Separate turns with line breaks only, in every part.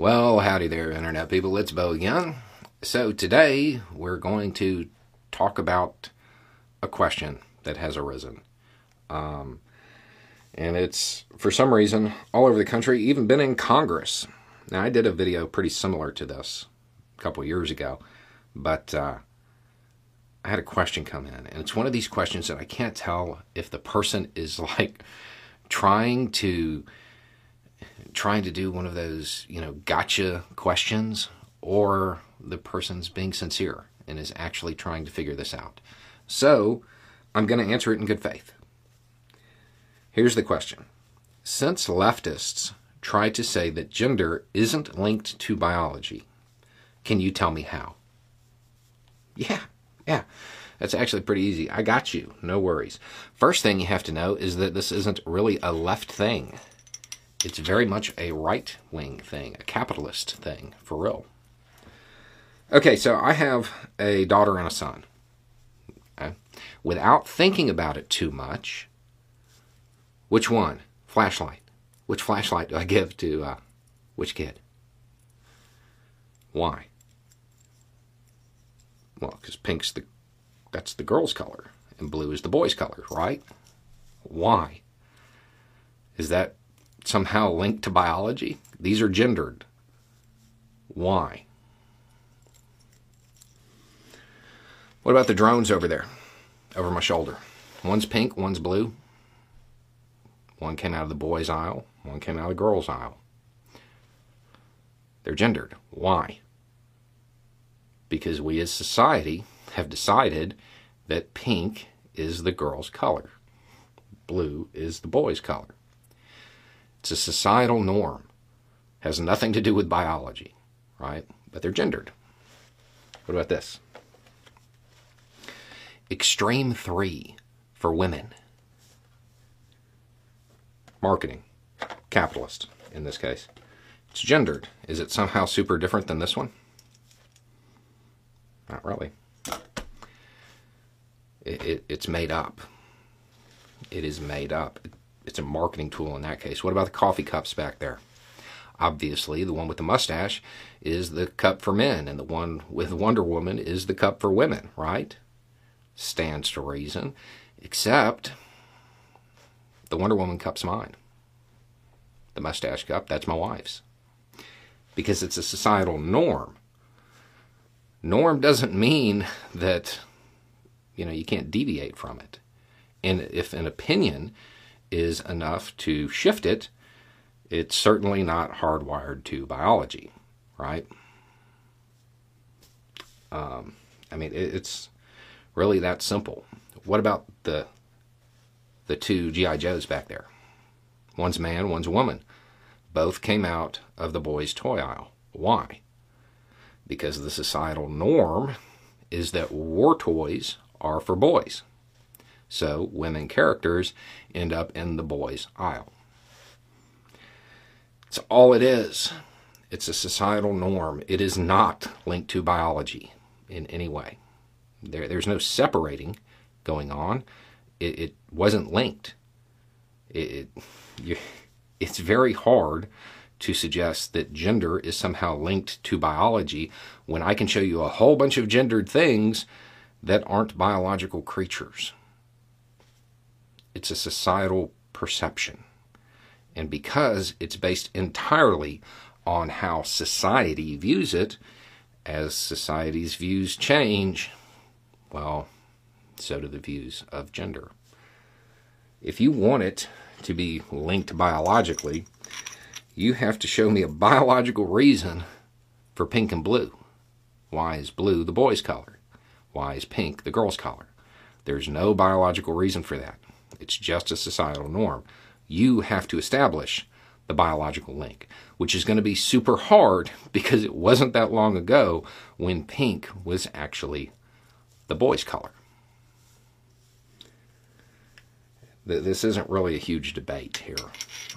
Well, howdy there, Internet people. It's Beau again. So, today we're going to talk about a question that has arisen. Um, and it's, for some reason, all over the country, even been in Congress. Now, I did a video pretty similar to this a couple years ago, but uh, I had a question come in. And it's one of these questions that I can't tell if the person is like trying to trying to do one of those, you know, gotcha questions, or the person's being sincere and is actually trying to figure this out. So, I'm going to answer it in good faith. Here's the question Since leftists try to say that gender isn't linked to biology, can you tell me how? Yeah, yeah. That's actually pretty easy. I got you. No worries. First thing you have to know is that this isn't really a left thing it's very much a right wing thing, a capitalist thing, for real. Okay, so I have a daughter and a son. Okay? Without thinking about it too much, which one? Flashlight. Which flashlight do I give to uh, which kid? Why? Well, because pink's the that's the girl's color, and blue is the boy's color, right? Why? Is that somehow linked to biology? These are gendered. Why? What about the drones over there, over my shoulder? One's pink, one's blue. One came out of the boys' aisle, one came out of the girls' aisle. They're gendered. Why? Because we as society have decided that pink is the girl's color, blue is the boy's color. It's a societal norm. Has nothing to do with biology, right? But they're gendered. What about this? Extreme 3 for women. Marketing. Capitalist, in this case. It's gendered. Is it somehow super different than this one? Not really. It, it, it's made up. It is made up it's a marketing tool in that case. What about the coffee cups back there? Obviously, the one with the mustache is the cup for men, and the one with Wonder Woman is the cup for women, right? Stands to reason. Except the Wonder Woman cup's mine. The mustache cup, that's my wife's. Because it's a societal norm. Norm doesn't mean that, you know, you can't deviate from it. And if an opinion is enough to shift it, it's certainly not hardwired to biology, right? Um, I mean, it's really that simple. What about the the two GI Joes back there? One's man, one's woman. Both came out of the boys' toy aisle. Why? Because the societal norm is that war toys are for boys. So women characters end up in the boys' aisle. It's all it is. It's a societal norm. It is not linked to biology in any way. There, there's no separating going on. It, it wasn't linked. It, it it's very hard to suggest that gender is somehow linked to biology when I can show you a whole bunch of gendered things that aren't biological creatures it's a societal perception. And because it's based entirely on how society views it, as society's views change, well, so do the views of gender. If you want it to be linked biologically, you have to show me a biological reason for pink and blue. Why is blue the boy's color? Why is pink the girl's color? There's no biological reason for that. It's just a societal norm. You have to establish the biological link, which is going to be super hard because it wasn't that long ago when pink was actually the boy's color. This isn't really a huge debate here.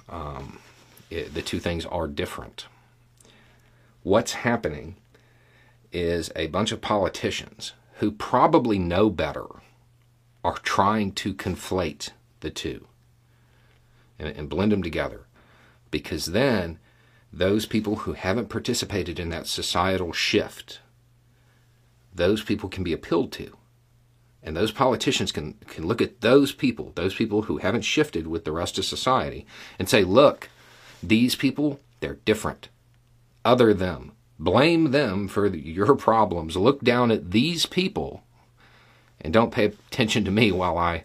Um, it, the two things are different. What's happening is a bunch of politicians who probably know better are trying to conflate the two and, and blend them together because then those people who haven't participated in that societal shift, those people can be appealed to. And those politicians can, can look at those people, those people who haven't shifted with the rest of society, and say, look, these people, they're different. Other them. Blame them for your problems. Look down at these people and don't pay attention to me while I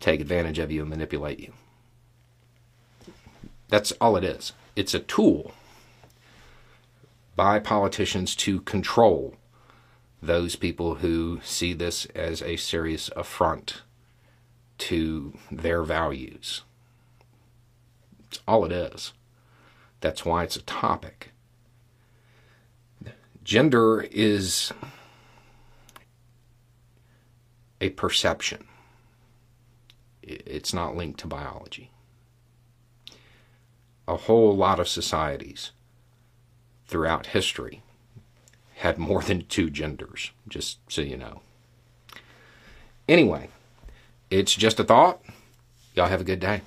take advantage of you and manipulate you. That's all it is. It's a tool by politicians to control those people who see this as a serious affront to their values. It's all it is. That's why it's a topic. Gender is a perception, it's not linked to biology. A whole lot of societies throughout history had more than two genders, just so you know. Anyway, it's just a thought. Y'all have a good day.